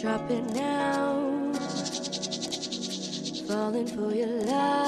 Dropping now, falling for your love.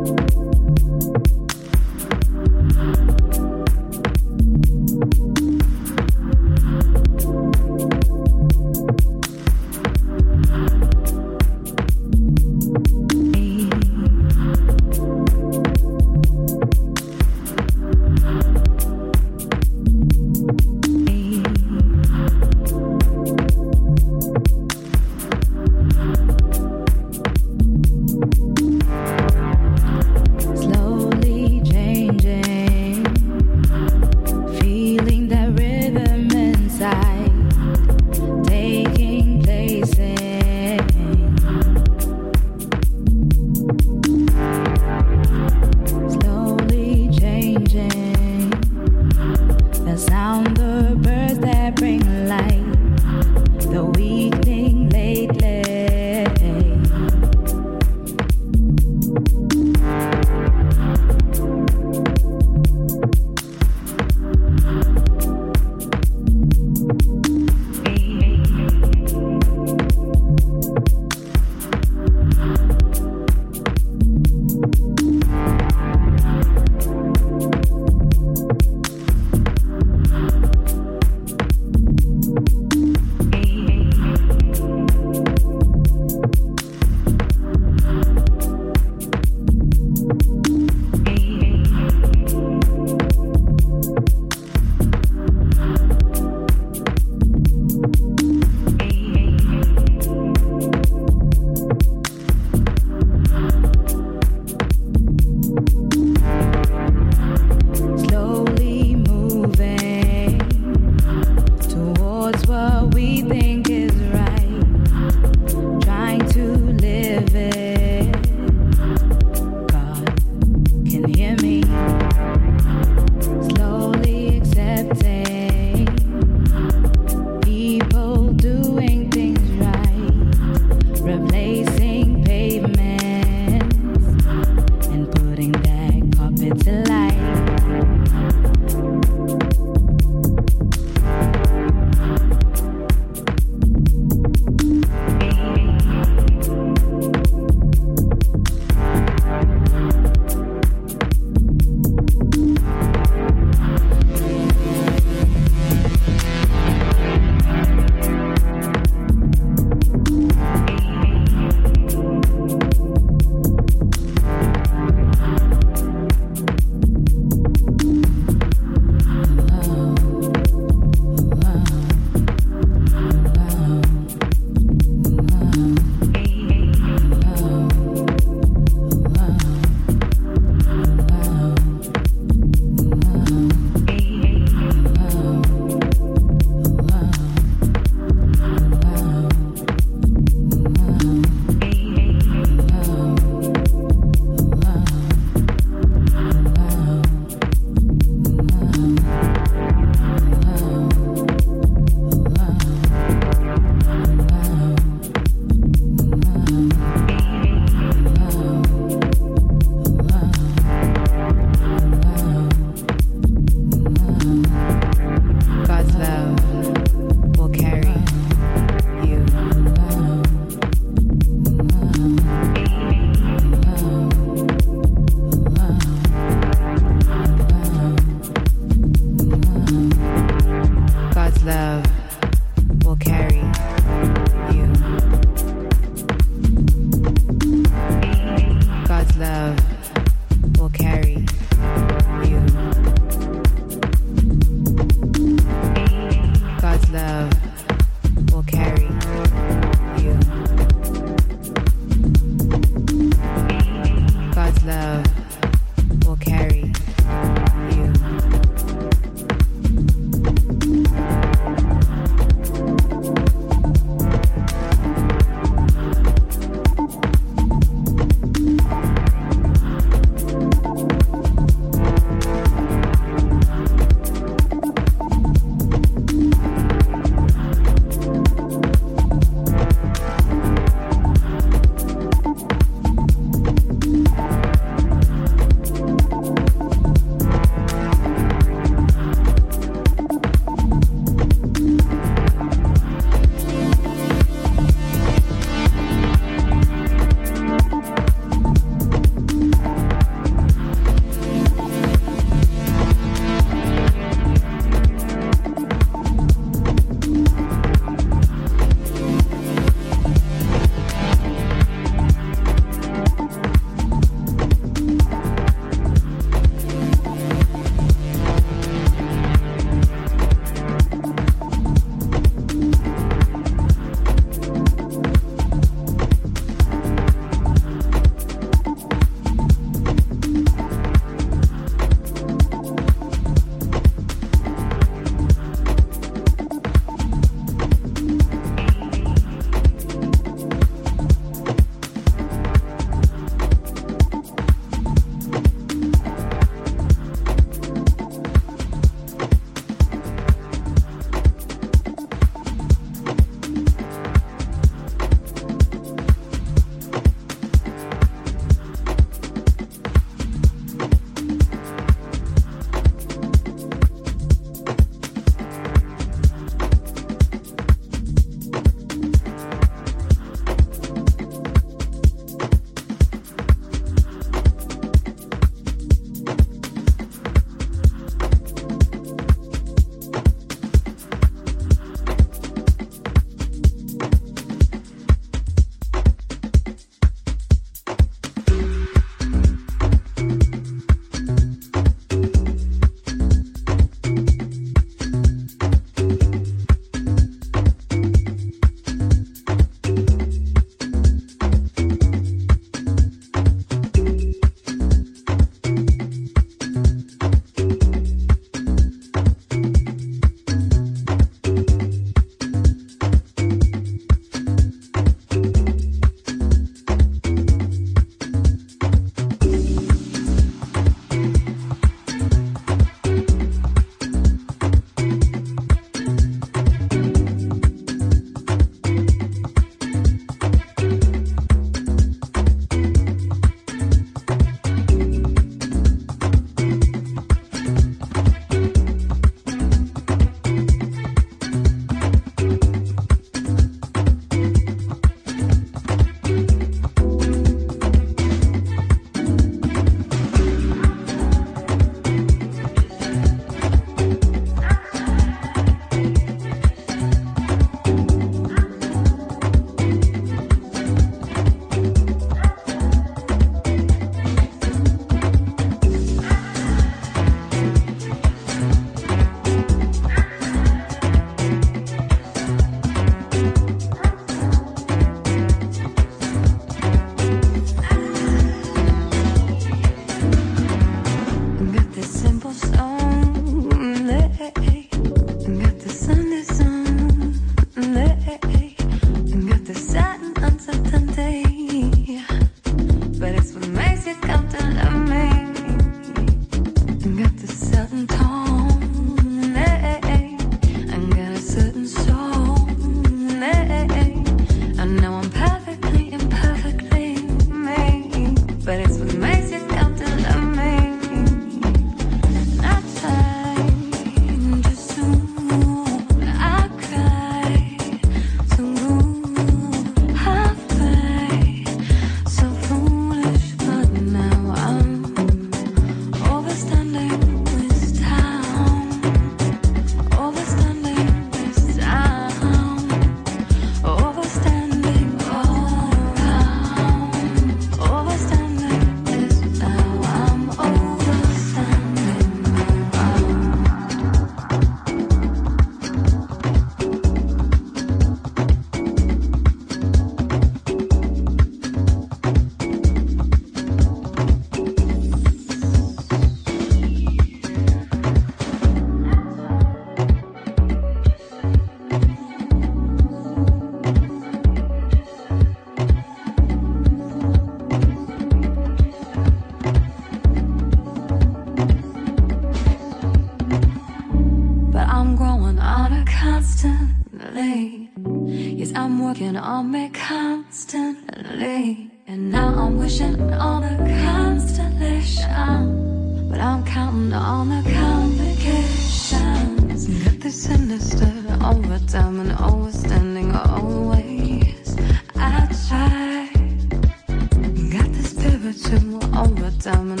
Overtime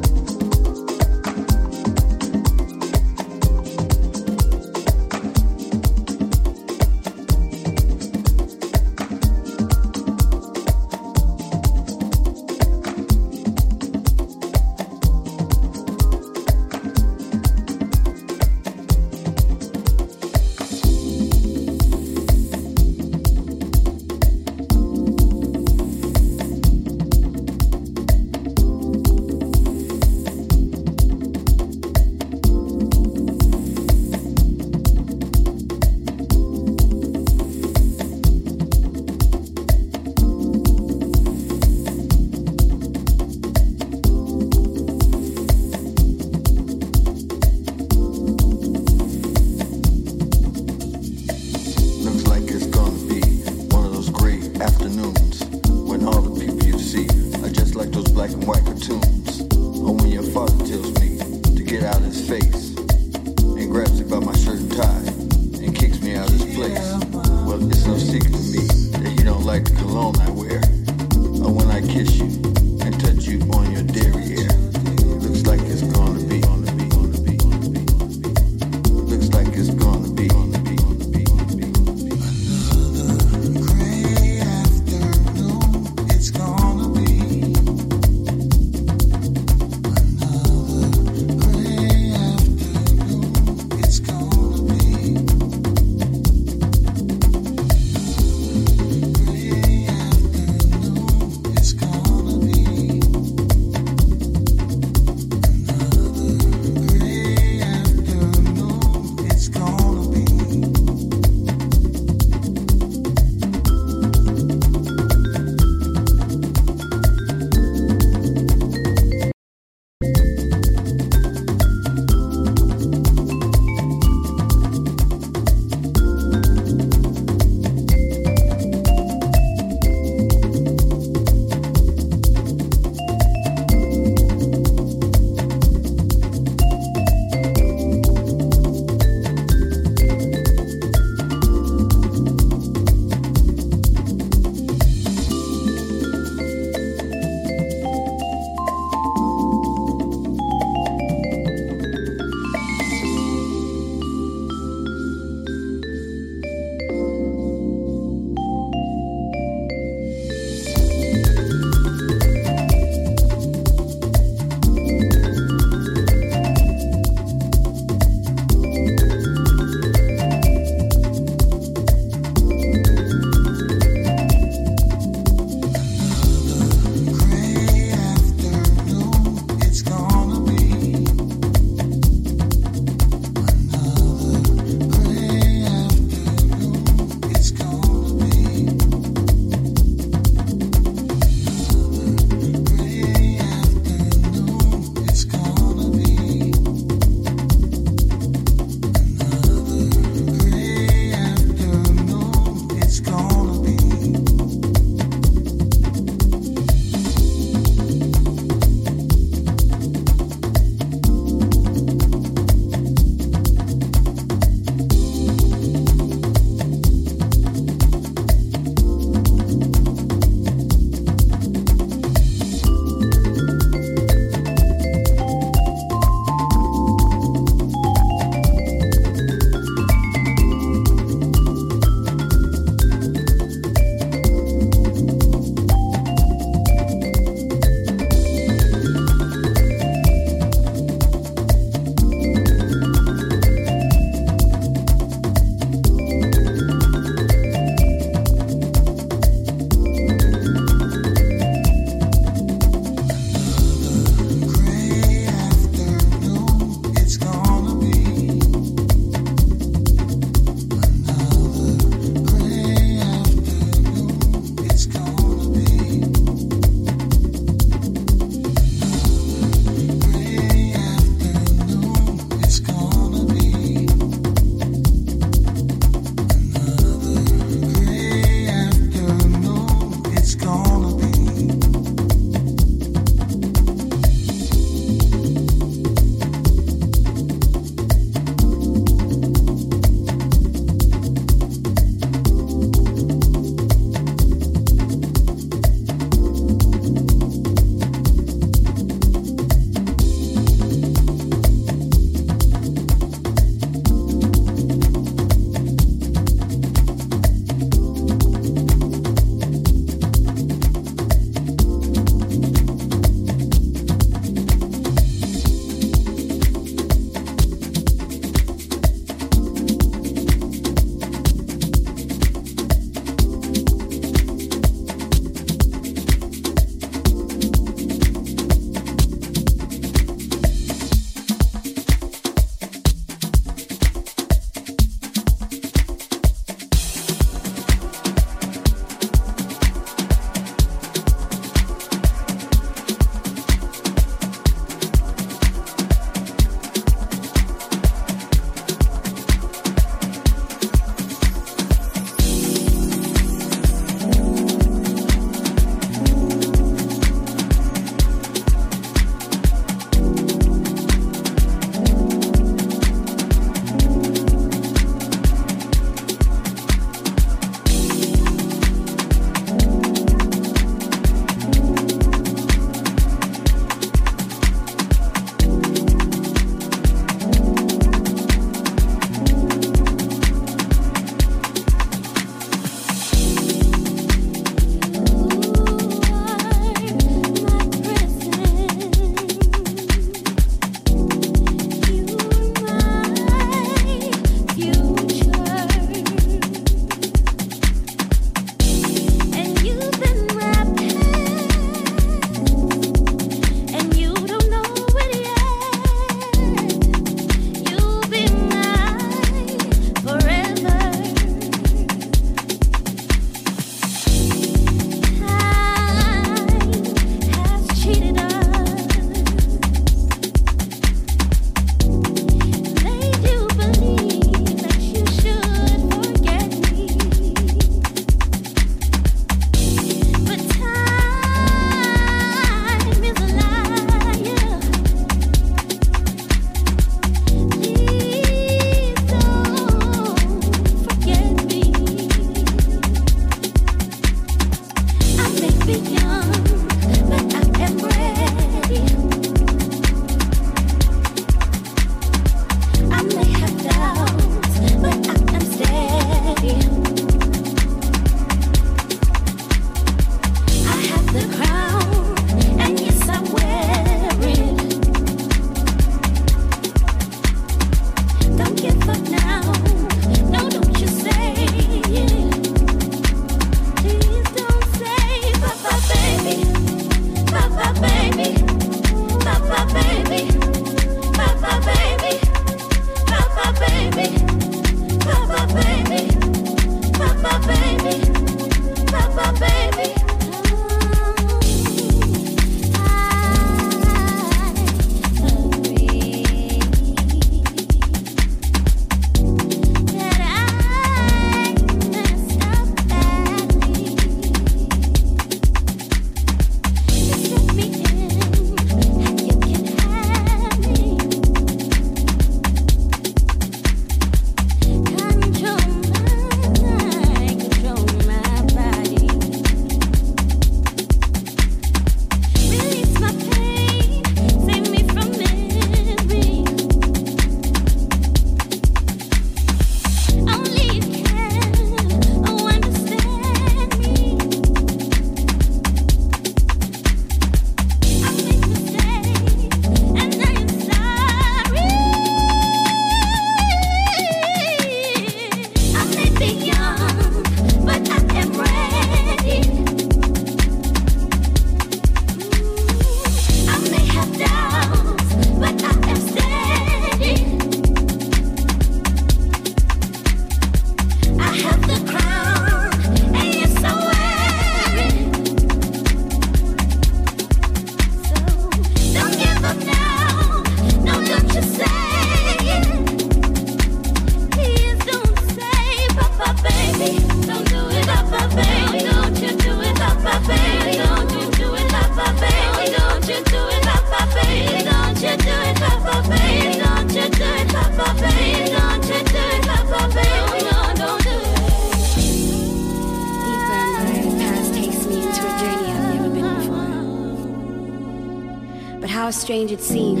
strange